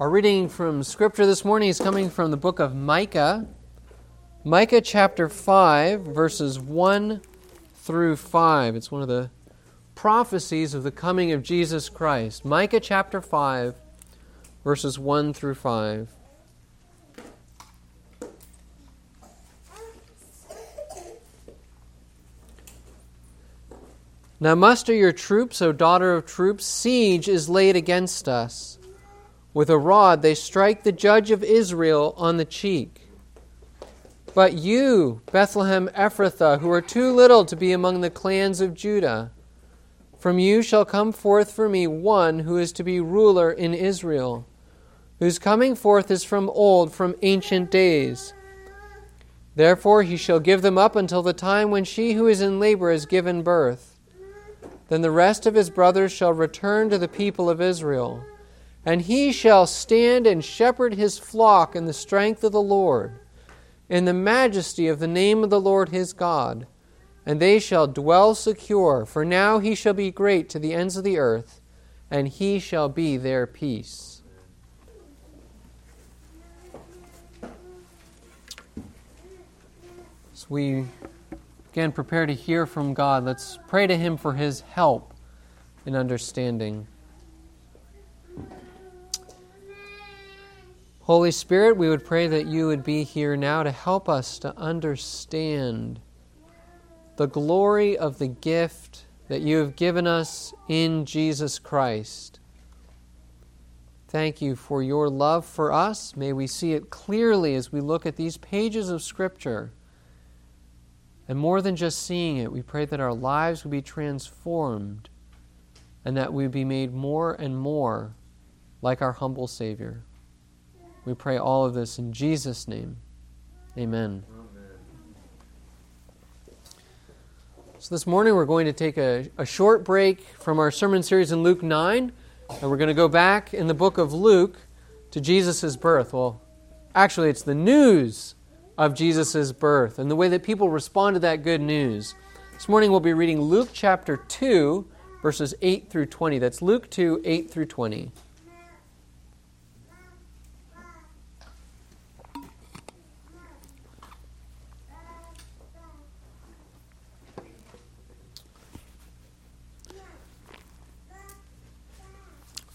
Our reading from Scripture this morning is coming from the book of Micah, Micah chapter 5, verses 1 through 5. It's one of the prophecies of the coming of Jesus Christ. Micah chapter 5, verses 1 through 5. Now muster your troops, O daughter of troops. Siege is laid against us. With a rod they strike the judge of Israel on the cheek. But you, Bethlehem Ephrathah, who are too little to be among the clans of Judah, from you shall come forth for me one who is to be ruler in Israel, whose coming forth is from old, from ancient days. Therefore he shall give them up until the time when she who is in labor has given birth. Then the rest of his brothers shall return to the people of Israel and he shall stand and shepherd his flock in the strength of the Lord, in the majesty of the name of the Lord his God. And they shall dwell secure, for now he shall be great to the ends of the earth, and he shall be their peace. As we again prepare to hear from God, let's pray to him for his help in understanding. Holy Spirit, we would pray that you would be here now to help us to understand the glory of the gift that you have given us in Jesus Christ. Thank you for your love for us. May we see it clearly as we look at these pages of Scripture. And more than just seeing it, we pray that our lives would be transformed and that we be made more and more like our humble Savior. We pray all of this in Jesus' name. Amen. So, this morning we're going to take a, a short break from our sermon series in Luke 9, and we're going to go back in the book of Luke to Jesus' birth. Well, actually, it's the news of Jesus' birth and the way that people respond to that good news. This morning we'll be reading Luke chapter 2, verses 8 through 20. That's Luke 2, 8 through 20.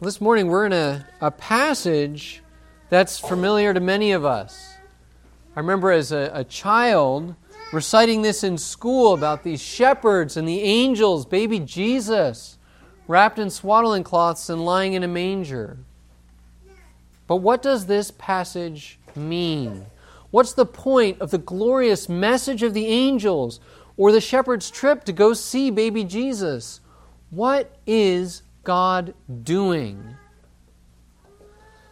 This morning we're in a, a passage that's familiar to many of us. I remember as a, a child reciting this in school about these shepherds and the angels, baby Jesus, wrapped in swaddling cloths and lying in a manger. But what does this passage mean? What's the point of the glorious message of the angels or the shepherd's trip to go see baby Jesus? What is God doing?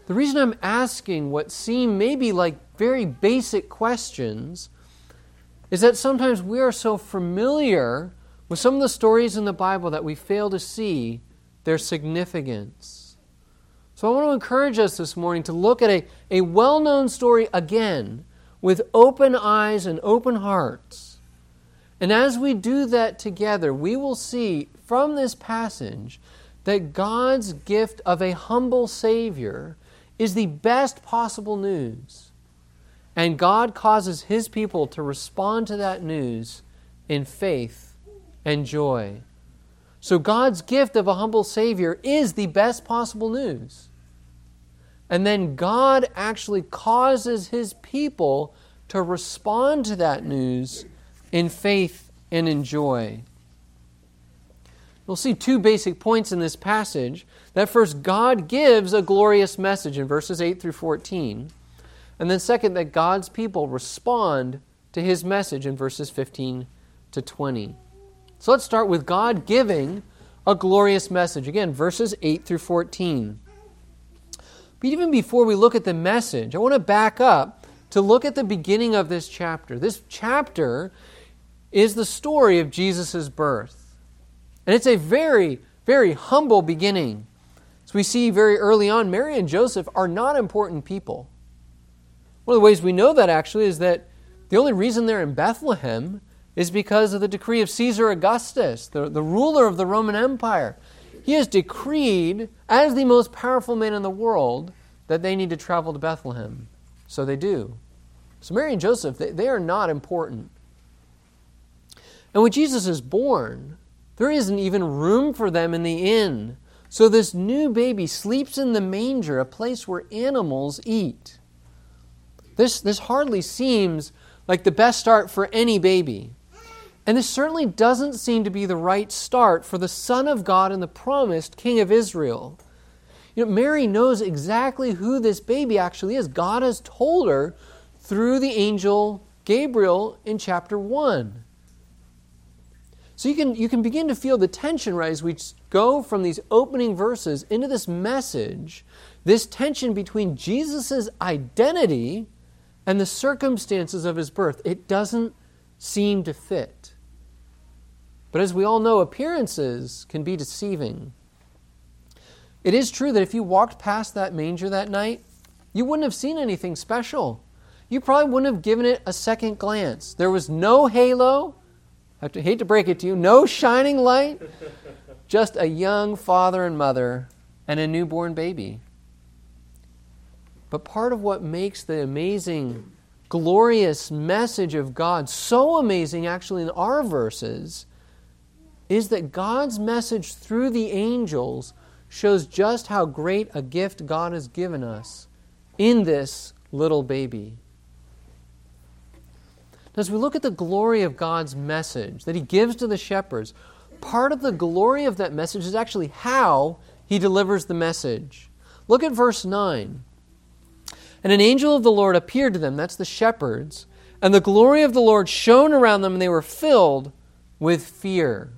The reason I'm asking what seem maybe like very basic questions is that sometimes we are so familiar with some of the stories in the Bible that we fail to see their significance. So I want to encourage us this morning to look at a, a well known story again with open eyes and open hearts. And as we do that together, we will see from this passage that God's gift of a humble Savior is the best possible news. And God causes His people to respond to that news in faith and joy. So, God's gift of a humble Savior is the best possible news. And then God actually causes His people to respond to that news in faith and in joy. We'll see two basic points in this passage. That first, God gives a glorious message in verses 8 through 14. And then, second, that God's people respond to his message in verses 15 to 20. So let's start with God giving a glorious message. Again, verses 8 through 14. But even before we look at the message, I want to back up to look at the beginning of this chapter. This chapter is the story of Jesus' birth. And it's a very, very humble beginning. As we see very early on, Mary and Joseph are not important people. One of the ways we know that actually is that the only reason they're in Bethlehem is because of the decree of Caesar Augustus, the, the ruler of the Roman Empire. He has decreed, as the most powerful man in the world, that they need to travel to Bethlehem. So they do. So Mary and Joseph, they, they are not important. And when Jesus is born, there isn't even room for them in the inn. So this new baby sleeps in the manger, a place where animals eat. This, this hardly seems like the best start for any baby. And this certainly doesn't seem to be the right start for the Son of God and the promised King of Israel. You know, Mary knows exactly who this baby actually is. God has told her through the angel Gabriel in chapter 1. So you can, you can begin to feel the tension, right, as we go from these opening verses into this message, this tension between Jesus' identity and the circumstances of his birth. It doesn't seem to fit. But as we all know, appearances can be deceiving. It is true that if you walked past that manger that night, you wouldn't have seen anything special. You probably wouldn't have given it a second glance. There was no halo. I hate to break it to you, no shining light, just a young father and mother and a newborn baby. But part of what makes the amazing, glorious message of God so amazing, actually, in our verses, is that God's message through the angels shows just how great a gift God has given us in this little baby. As we look at the glory of God's message that He gives to the shepherds, part of the glory of that message is actually how He delivers the message. Look at verse 9. And an angel of the Lord appeared to them, that's the shepherds, and the glory of the Lord shone around them, and they were filled with fear.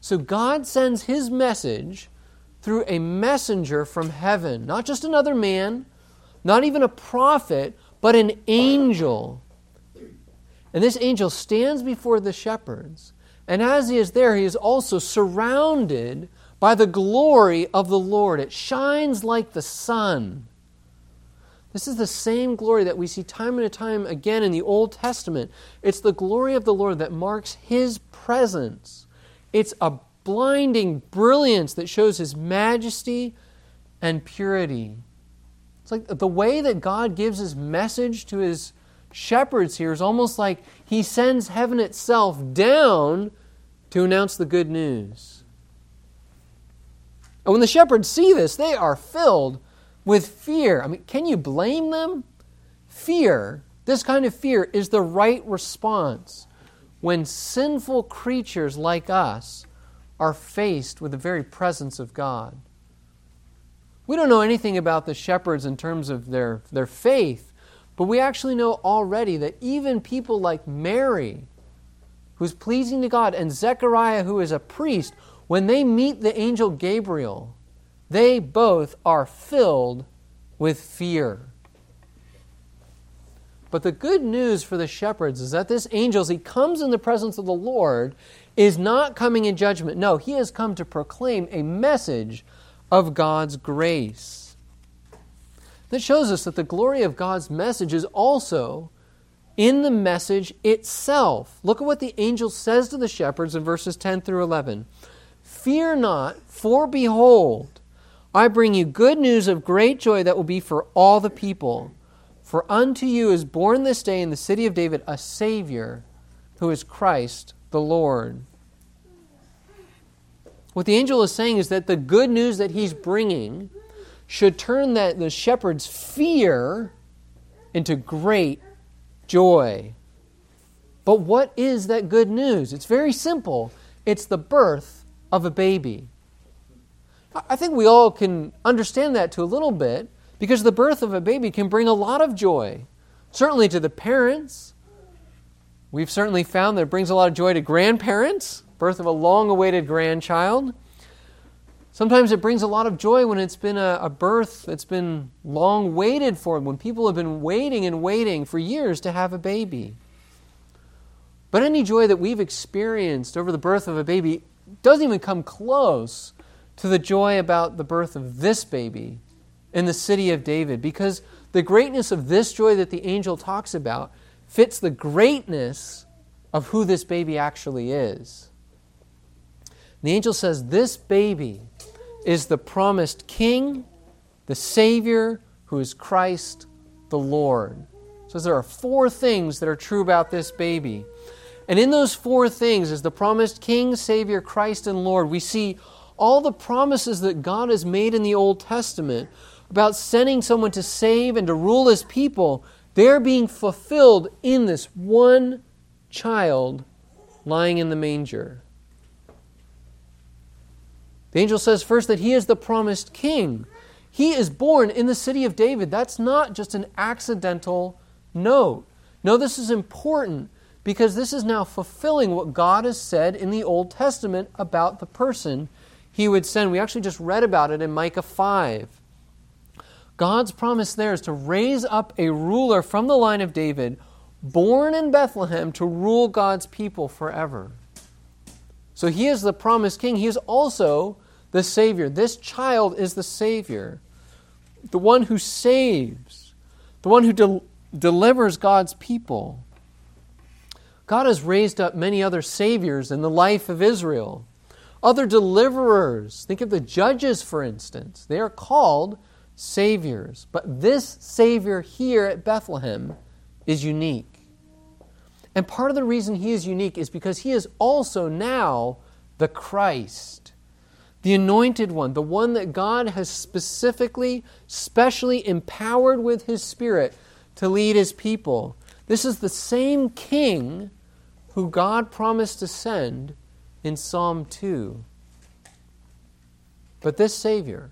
So God sends his message through a messenger from heaven, not just another man, not even a prophet, but an angel. And this angel stands before the shepherds, and as he is there, he is also surrounded by the glory of the Lord. It shines like the sun. This is the same glory that we see time and time again in the Old Testament. It's the glory of the Lord that marks His presence. It's a blinding brilliance that shows His majesty and purity. It's like the way that God gives His message to His shepherds here is almost like He sends heaven itself down to announce the good news. And when the shepherds see this, they are filled with fear. I mean, can you blame them? Fear, this kind of fear, is the right response when sinful creatures like us are faced with the very presence of God. We don't know anything about the shepherds in terms of their, their faith, but we actually know already that even people like Mary, who's pleasing to God, and Zechariah, who is a priest, when they meet the angel Gabriel, they both are filled with fear. But the good news for the shepherds is that this angel, as he comes in the presence of the Lord, is not coming in judgment. No, he has come to proclaim a message of God's grace. That shows us that the glory of God's message is also in the message itself. Look at what the angel says to the shepherds in verses 10 through 11. Fear not, for behold, I bring you good news of great joy that will be for all the people. For unto you is born this day in the city of David a Savior, who is Christ the Lord. What the angel is saying is that the good news that he's bringing should turn that the shepherd's fear into great joy. But what is that good news? It's very simple it's the birth of a baby. I think we all can understand that to a little bit because the birth of a baby can bring a lot of joy, certainly to the parents. We've certainly found that it brings a lot of joy to grandparents, birth of a long awaited grandchild. Sometimes it brings a lot of joy when it's been a, a, birth that's been long waited for, when people have been waiting and waiting for years to have a baby. But any joy that we've experienced over the birth of a baby doesn't even come close to the joy about the birth of this baby in the city of David, because the greatness of this joy that the angel talks about fits the greatness of who this baby actually is. The angel says, This baby is the promised King, the Savior, who is Christ the Lord. So there are four things that are true about this baby. And in those four things, as the promised King, Savior, Christ, and Lord, we see all the promises that God has made in the Old Testament about sending someone to save and to rule his people. They're being fulfilled in this one child lying in the manger. The angel says first that he is the promised king. He is born in the city of David. That's not just an accidental note. No, this is important because this is now fulfilling what God has said in the Old Testament about the person he would send. We actually just read about it in Micah 5. God's promise there is to raise up a ruler from the line of David, born in Bethlehem, to rule God's people forever. So he is the promised king. He is also the Savior. This child is the Savior, the one who saves, the one who de- delivers God's people. God has raised up many other Saviors in the life of Israel, other deliverers. Think of the judges, for instance. They are called Saviors. But this Savior here at Bethlehem is unique. And part of the reason he is unique is because he is also now the Christ, the anointed one, the one that God has specifically, specially empowered with his Spirit to lead his people. This is the same king who God promised to send in Psalm 2. But this Savior,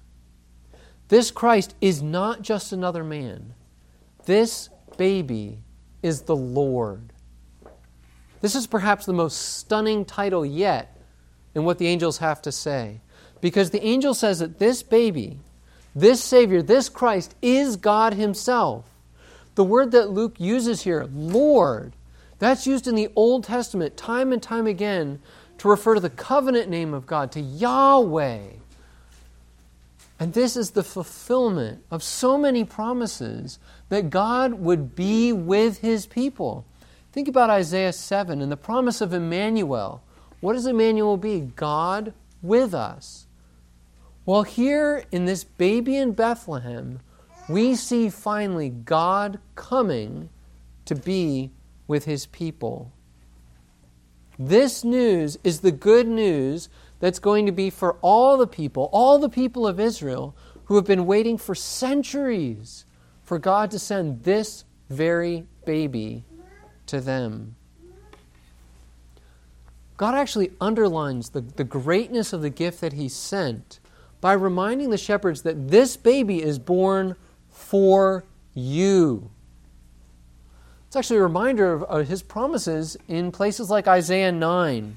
this Christ, is not just another man. This baby is the Lord. This is perhaps the most stunning title yet in what the angels have to say. Because the angel says that this baby, this Savior, this Christ, is God Himself. The word that Luke uses here, Lord, that's used in the Old Testament time and time again to refer to the covenant name of God, to Yahweh. And this is the fulfillment of so many promises that God would be with His people. Think about Isaiah 7 and the promise of Emmanuel. What does Emmanuel be? God with us. Well, here in this baby in Bethlehem, we see finally God coming to be with his people. This news is the good news that's going to be for all the people, all the people of Israel who have been waiting for centuries for God to send this very baby to them. God actually underlines the, the greatness of the gift that He sent by reminding the shepherds that this baby is born for you. It's actually a reminder of, His promises in places like Isaiah 9.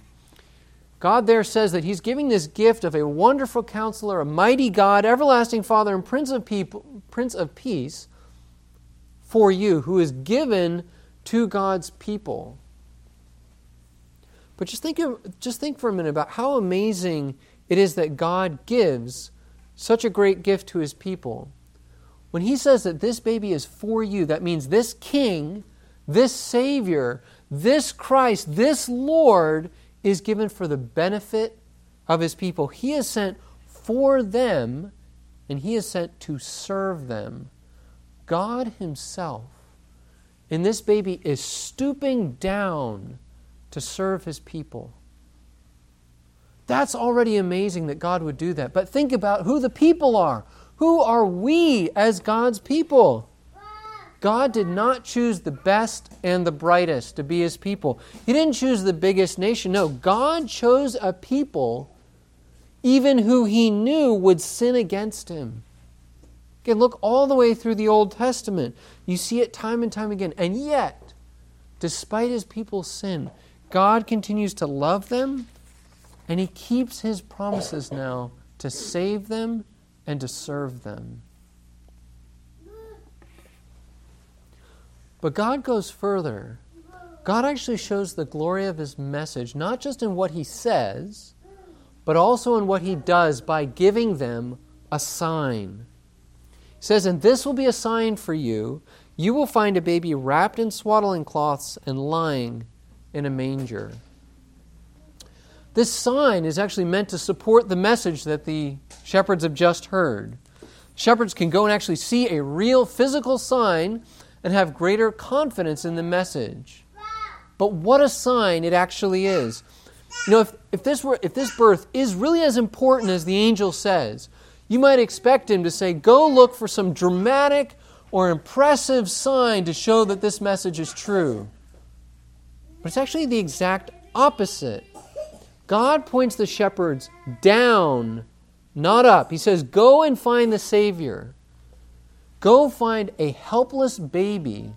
God there says that He's giving this gift of a wonderful counselor, a mighty God, everlasting Father, and Prince of, people, Prince of Peace for you, who is given to God's people. But just think, of, just think for a minute about how amazing it is that God gives such a great gift to his people. When he says that this baby is for you, that means this king, this Savior, this Christ, this Lord is given for the benefit of his people. He is sent for them, and he is sent to serve them. God himself in this baby is stooping down to serve his people. That's already amazing that God would do that. But think about who the people are. Who are we as God's people? God did not choose the best and the brightest to be his people. He didn't choose the biggest nation. No, God chose a people, even who he knew would sin against him. Again, look all the way through the Old Testament. You see it time and time again. And yet, despite his people's sin, God continues to love them and he keeps his promises now to save them and to serve them. But God goes further. God actually shows the glory of his message, not just in what he says, but also in what he does by giving them a sign. He says, And this will be a sign for you. You will find a baby wrapped in swaddling cloths and lying in a manger. This sign is actually meant to support the message that the shepherds have just heard. Shepherds can go and actually see a real physical sign and have greater confidence in the message. But what a sign it actually is. You know, if, if, this were, if this birth is really as important as the angel says, you might expect him to say, Go look for some dramatic or impressive sign to show that this message is true. But it's actually the exact opposite. God points the shepherds down, not up. He says, Go and find the Savior. Go find a helpless baby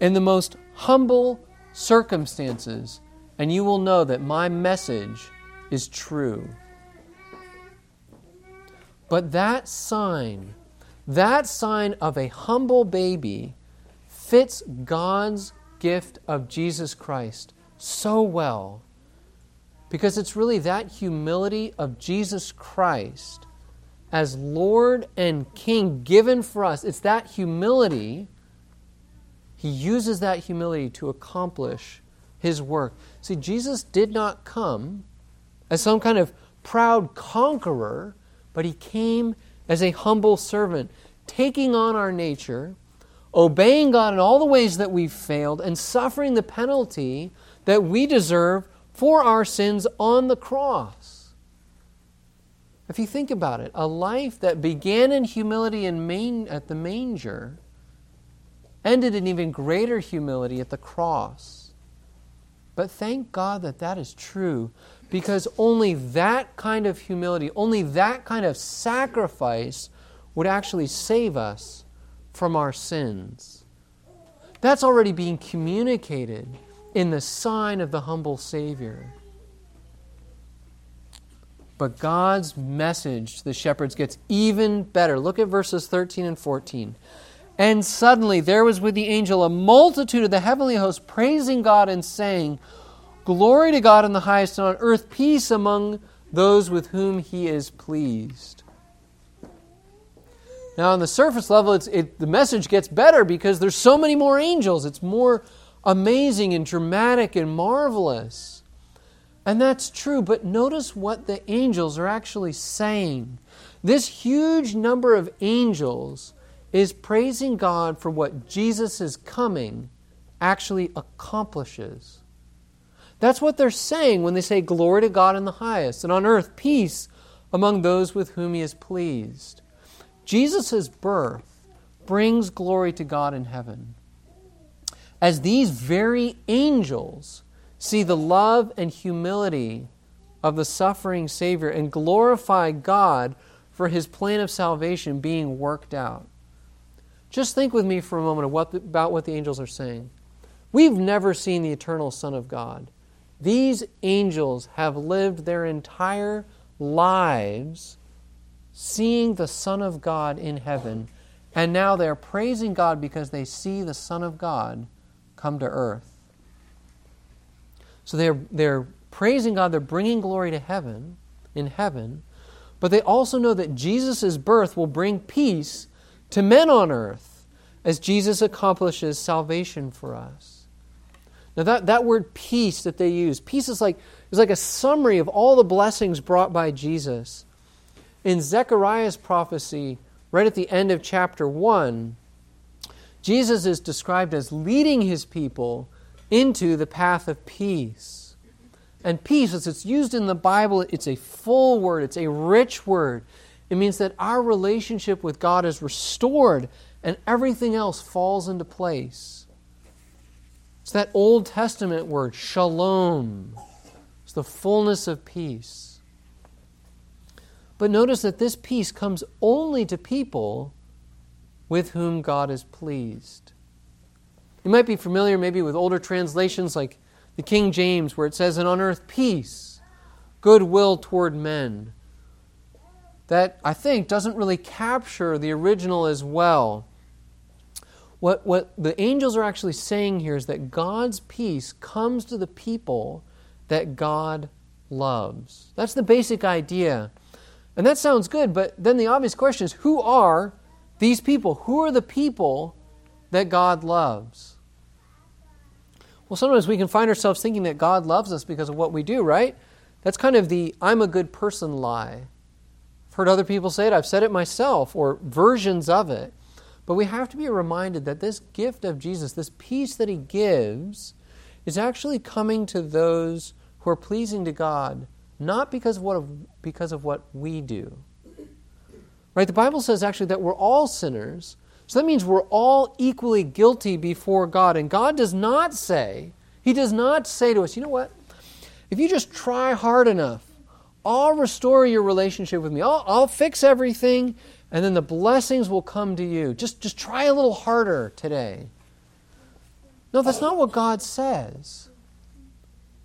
in the most humble circumstances, and you will know that my message is true. But that sign, that sign of a humble baby, fits God's gift of Jesus Christ so well because it's really that humility of Jesus Christ as Lord and King given for us. It's that humility. He uses that humility to accomplish his work. See, Jesus did not come as some kind of proud conqueror, but he came as a humble servant, taking on our nature, obeying God in all the ways that we've failed, and suffering the penalty that we deserve for our sins on the cross. If you think about it, a life that began in humility in main, at the manger ended in even greater humility at the cross. But thank God that that is true because only that kind of humility, only that kind of sacrifice would actually save us from our sins. That's already being communicated in the sign of the humble Savior. But God's message to the shepherds gets even better. Look at verses 13 and 14. And suddenly there was with the angel a multitude of the heavenly host praising God and saying, Glory to God in the highest, and on earth peace among those with whom he is pleased. Now, on the surface level, it, the message gets better because there's so many more angels. It's more amazing and dramatic and marvelous. And that's true, but notice what the angels are actually saying. This huge number of angels is praising God for what Jesus' coming actually accomplishes. That's what they're saying when they say, Glory to God in the highest, and on earth peace among those with whom He is pleased. Jesus' birth brings glory to God in heaven as these very angels see the love and humility of the suffering Savior and glorify God for his plan of salvation being worked out. Just think with me for a moment about what the angels are saying. We've never seen the eternal Son of God. These angels have lived their entire lives seeing the Son of God in heaven, and now they're praising God because they see the Son of God come to earth. So they're, they're praising God, they're bringing glory to heaven, in heaven, but they also know that Jesus' birth will bring peace to men on earth as Jesus accomplishes salvation for us. Now that, that word peace that they use, peace is like, is like a summary of all the blessings brought by Jesus. In Zechariah's prophecy, right at the end of chapter 1, Jesus is described as leading his people into the path of peace. And peace, as it's used in the Bible, it's a full word, it's a rich word. It means that our relationship with God is restored and everything else falls into place. It's that Old Testament word, shalom. It's the fullness of peace. But notice that this peace comes only to people with whom God is pleased. You might be familiar maybe with older translations like the King James, where it says, And on earth peace, goodwill toward men. That, I think, doesn't really capture the original as well. What, what the angels are actually saying here is that God's peace comes to the people that God loves. That's the basic idea. And that sounds good, but then the obvious question is who are these people? Who are the people that God loves? Well, sometimes we can find ourselves thinking that God loves us because of what we do, right? That's kind of the I'm a good person lie. I've heard other people say it, I've said it myself, or versions of it. But we have to be reminded that this gift of Jesus, this peace that He gives, is actually coming to those who are pleasing to God, not because of what, because of what we do. Right? The Bible says actually that we're all sinners. So that means we're all equally guilty before God. And God does not say, He does not say to us, you know what? If you just try hard enough, I'll restore your relationship with me. I'll, I'll fix everything, and then the blessings will come to you. Just, just try a little harder today. No, that's not what God says.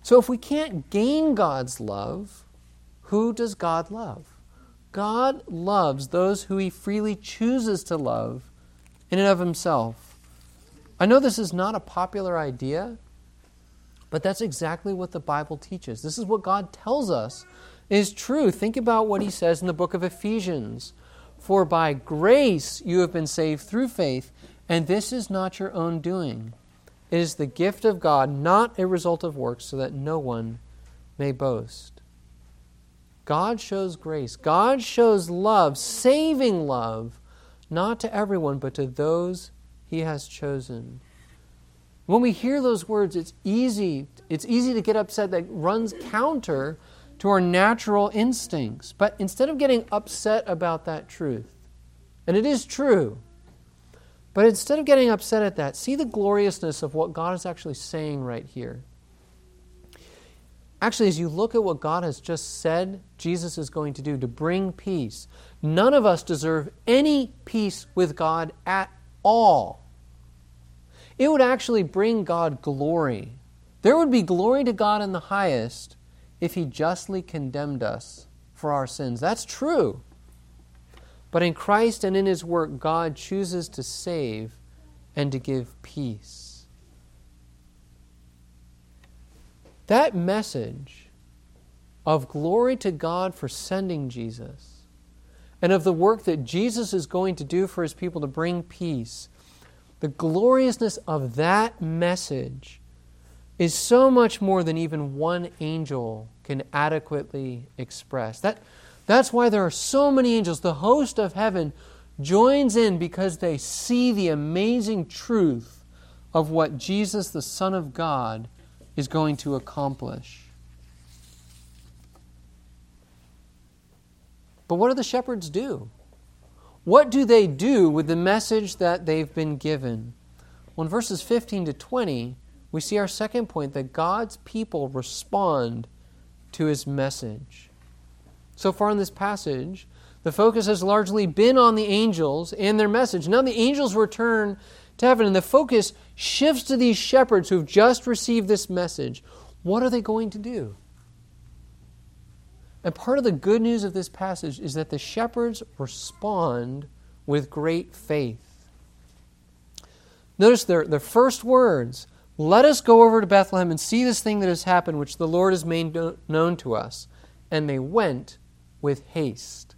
So if we can't gain God's love, who does God love? God loves those who he freely chooses to love in and of himself. I know this is not a popular idea, but that's exactly what the Bible teaches. This is what God tells us is true. Think about what he says in the book of Ephesians. For by grace you have been saved through faith, and this is not your own doing. It is the gift of God, not a result of works, so that no one may boast. God shows grace. God shows love, saving love, not to everyone, but to those he has chosen. When we hear those words, it's easy, it's easy to get upset that runs counter to our natural instincts. But instead of getting upset about that truth, and it is true, but instead of getting upset at that, see the gloriousness of what God is actually saying right here. Actually, as you look at what God has just said Jesus is going to do to bring peace, none of us deserve any peace with God at all. It would actually bring God glory. There would be glory to God in the highest if He justly condemned us for our sins. That's true. But in Christ and in His work, God chooses to save and to give peace. That message of glory to God for sending Jesus and of the work that Jesus is going to do for his people to bring peace, the gloriousness of that message is so much more than even one angel can adequately express. That, that's why there are so many angels. The host of heaven joins in because they see the amazing truth of what Jesus, the Son of God, is going to accomplish. But what do the shepherds do? What do they do with the message that they've been given? Well, in verses 15 to 20, we see our second point that God's people respond to his message. So far in this passage, the focus has largely been on the angels and their message. Now the angels return to heaven. And the focus shifts to these shepherds who've just received this message. What are they going to do? And part of the good news of this passage is that the shepherds respond with great faith. Notice their, their first words Let us go over to Bethlehem and see this thing that has happened, which the Lord has made known to us. And they went with haste.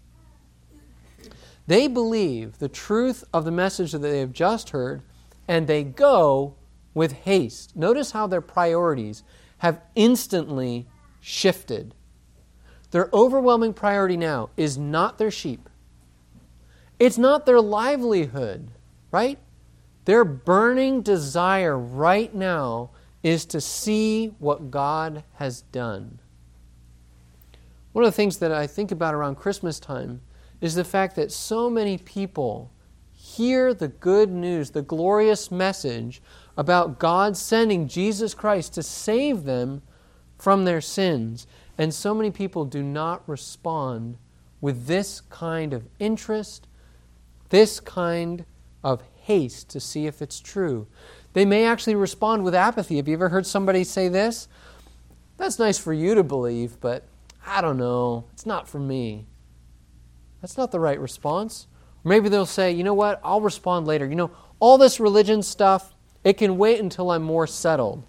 They believe the truth of the message that they have just heard, and they go with haste. Notice how their priorities have instantly shifted. Their overwhelming priority now is not their sheep, it's not their livelihood, right? Their burning desire right now is to see what God has done. One of the things that I think about around Christmas time is the fact that so many people hear the good news, the glorious message about God sending Jesus Christ to save them from their sins. And so many people do not respond with this kind of interest, this kind of haste to see if it's true. They may actually respond with apathy. Have you ever heard somebody say this? That's nice for you to believe, but I don't know. It's not for me. That's not the right response. Maybe they'll say, you know what? I'll respond later. You know, all this religion stuff, it can wait until I'm more settled.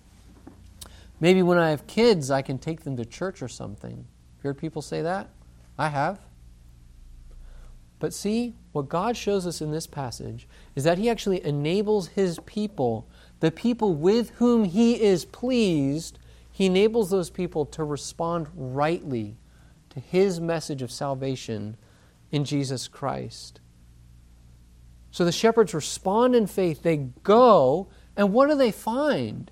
Maybe when I have kids, I can take them to church or something. You heard people say that? I have. But see, what God shows us in this passage is that He actually enables His people, the people with whom He is pleased, He enables those people to respond rightly to His message of salvation in Jesus Christ. So the shepherds respond in faith. They go, and what do they find?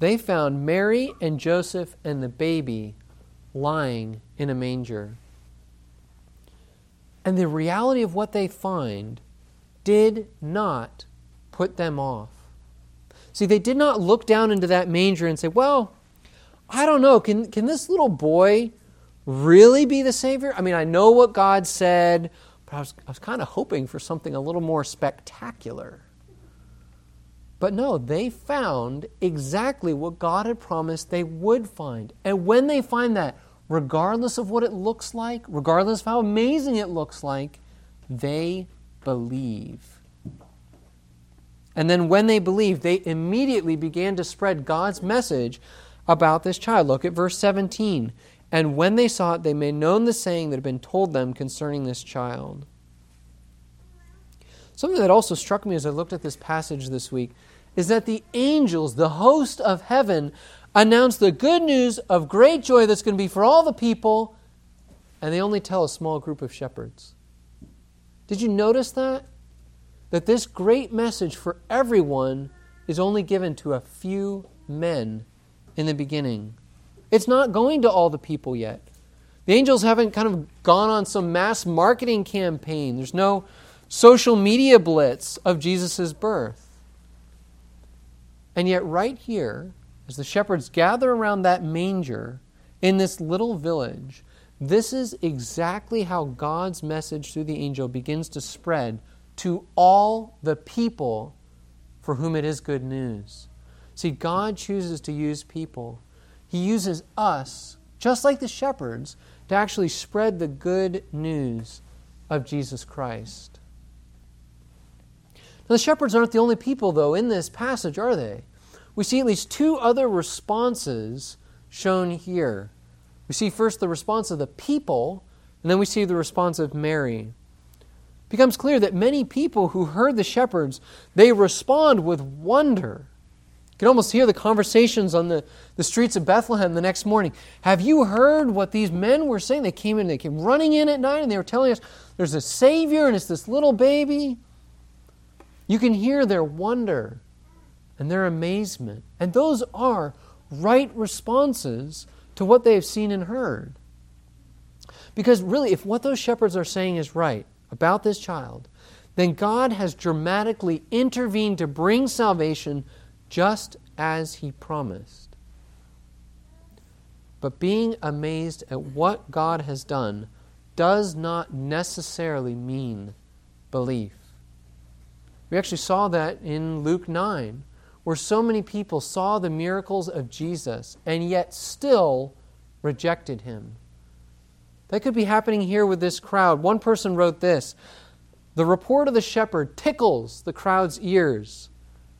They found Mary and Joseph and the baby lying in a manger. And the reality of what they find did not put them off. See, they did not look down into that manger and say, Well, I don't know, can, can this little boy really be the Savior? I mean, I know what God said, but I was, I was kind of hoping for something a little more spectacular. But no, they found exactly what God had promised they would find. And when they find that, regardless of what it looks like, regardless of how amazing it looks like, they believe. And then when they believed, they immediately began to spread God's message about this child. Look at verse 17. And when they saw it, they made known the saying that had been told them concerning this child. Something that also struck me as I looked at this passage this week is that the angels, the host of heaven, announced the good news of great joy that's going to be for all the people, and they only tell a small group of shepherds. Did you notice that? That this great message for everyone is only given to a few men in the beginning. It's not going to all the people yet. The angels haven't kind of gone on some mass marketing campaign. There's no social media blitz of Jesus' birth. And yet, right here, as the shepherds gather around that manger in this little village, this is exactly how God's message through the angel begins to spread to all the people for whom it is good news. See, God chooses to use people he uses us, just like the shepherds, to actually spread the good news of Jesus Christ. Now, the shepherds aren't the only people, though, in this passage, are they? We see at least two other responses shown here. We see first the response of the people, and then we see the response of Mary. It becomes clear that many people who heard the shepherds, they respond with wonder. You can almost hear the conversations on the, the streets of Bethlehem the next morning. Have you heard what these men were saying? They came in, they came running in at night, and they were telling us there's a Savior and it's this little baby. You can hear their wonder and their amazement. And those are right responses to what they have seen and heard. Because really, if what those shepherds are saying is right about this child, then God has dramatically intervened to bring salvation just as he promised. But being amazed at what God has done does not necessarily mean belief. We actually saw that in Luke 9, where so many people saw the miracles of Jesus and yet still rejected him. That could be happening here with this crowd. One person wrote this The report of the shepherd tickles the crowd's ears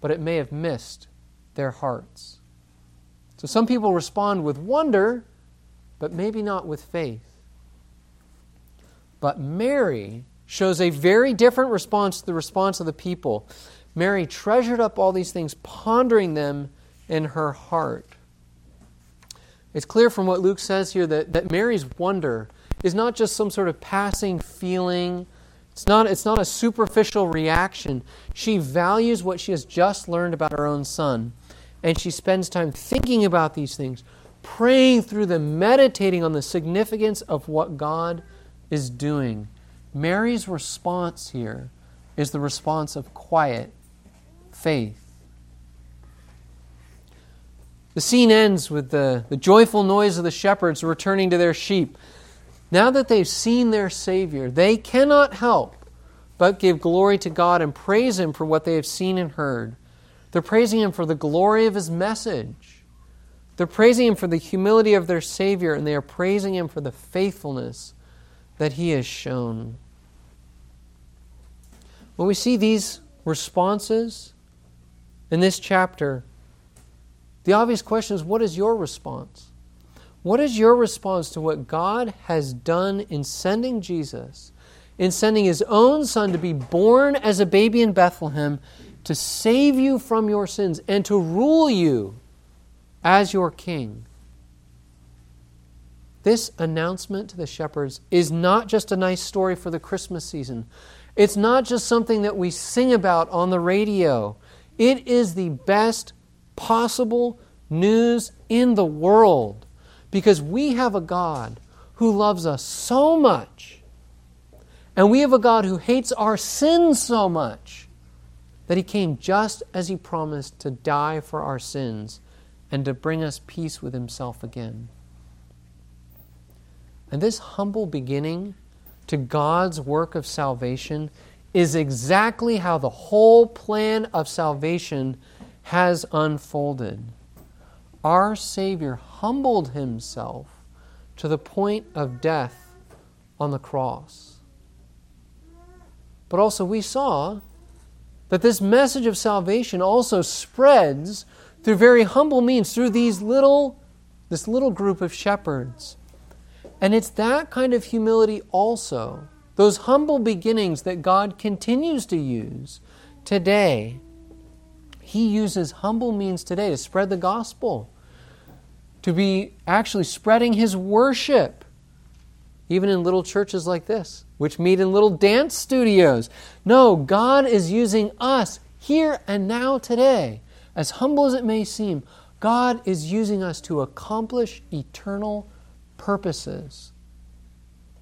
but it may have missed their hearts. So some people respond with wonder, but maybe not with faith. But Mary shows a very different response to the response of the people. Mary treasured up all these things, pondering them in her heart. It's clear from what Luke says here that, that Mary's wonder is not just some sort of passing feeling. It's not, it's not a superficial reaction. She values what she has just learned about her own son. And she spends time thinking about these things, praying through them, meditating on the significance of what God is doing. Mary's response here is the response of quiet faith. The scene ends with the, the joyful noise of the shepherds returning to their sheep. Now that they've seen their Savior, they cannot help but give glory to God and praise Him for what they have seen and heard. They're praising Him for the glory of His message. They're praising Him for the humility of their Savior, and they are praising Him for the faithfulness that He has shown. When we see these responses in this chapter, the obvious question is what is your response? What is your response to what God has done in sending Jesus, in sending his own son to be born as a baby in Bethlehem to save you from your sins and to rule you as your king? This announcement to the shepherds is not just a nice story for the Christmas season. It's not just something that we sing about on the radio. It is the best possible news in the world because we have a God who loves us so much, and we have a God who hates our sins so much that he came just as he promised to die for our sins and to bring us peace with himself again. And this humble beginning to God's work of salvation is exactly how the whole plan of salvation has unfolded our Savior humbled himself to the point of death on the cross. But also, we saw that this message of salvation also spreads through very humble means, through these little, this little group of shepherds. And it's that kind of humility also, those humble beginnings that God continues to use today. He uses humble means today to spread the gospel to be actually spreading his worship, even in little churches like this, which meet in little dance studios. No, God is using us here and now today. As humble as it may seem, God is using us to accomplish eternal purposes.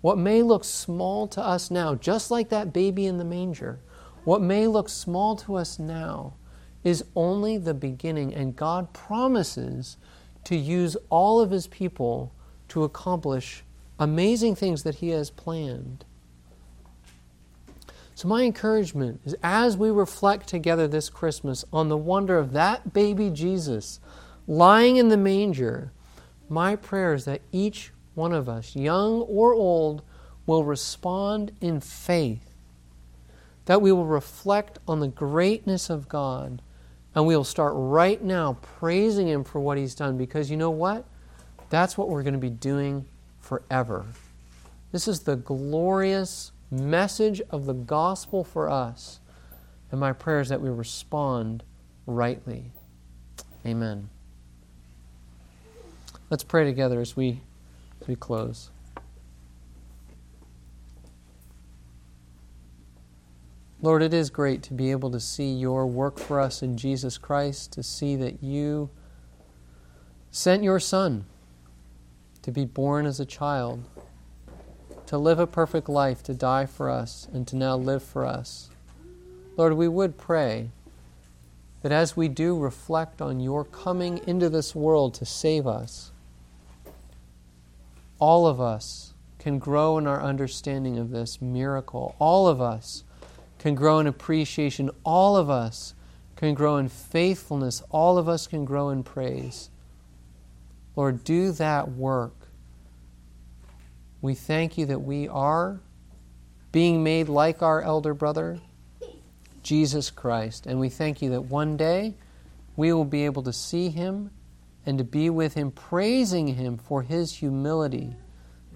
What may look small to us now, just like that baby in the manger, what may look small to us now is only the beginning, and God promises to use all of his people to accomplish amazing things that he has planned. So, my encouragement is as we reflect together this Christmas on the wonder of that baby Jesus lying in the manger, my prayer is that each one of us, young or old, will respond in faith, that we will reflect on the greatness of God and we'll start right now praising Him for what He's done because you know what? That's what we're going to be doing forever. This is the glorious message of the gospel for us. And my prayer is that we respond rightly. Amen. Let's pray together as we, we close. Lord, it is great to be able to see your work for us in Jesus Christ, to see that you sent your Son to be born as a child, to live a perfect life, to die for us, and to now live for us. Lord, we would pray that as we do reflect on your coming into this world to save us, all of us can grow in our understanding of this miracle. All of us can grow in appreciation. All of us can grow in faithfulness. All of us can grow in praise. Lord, do that work. We thank you that we are being made like our elder brother, Jesus Christ. And we thank you that one day we will be able to see him and to be with him, praising him for his humility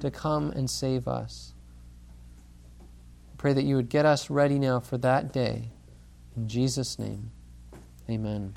to come and save us pray that you would get us ready now for that day. In Jesus' name, amen.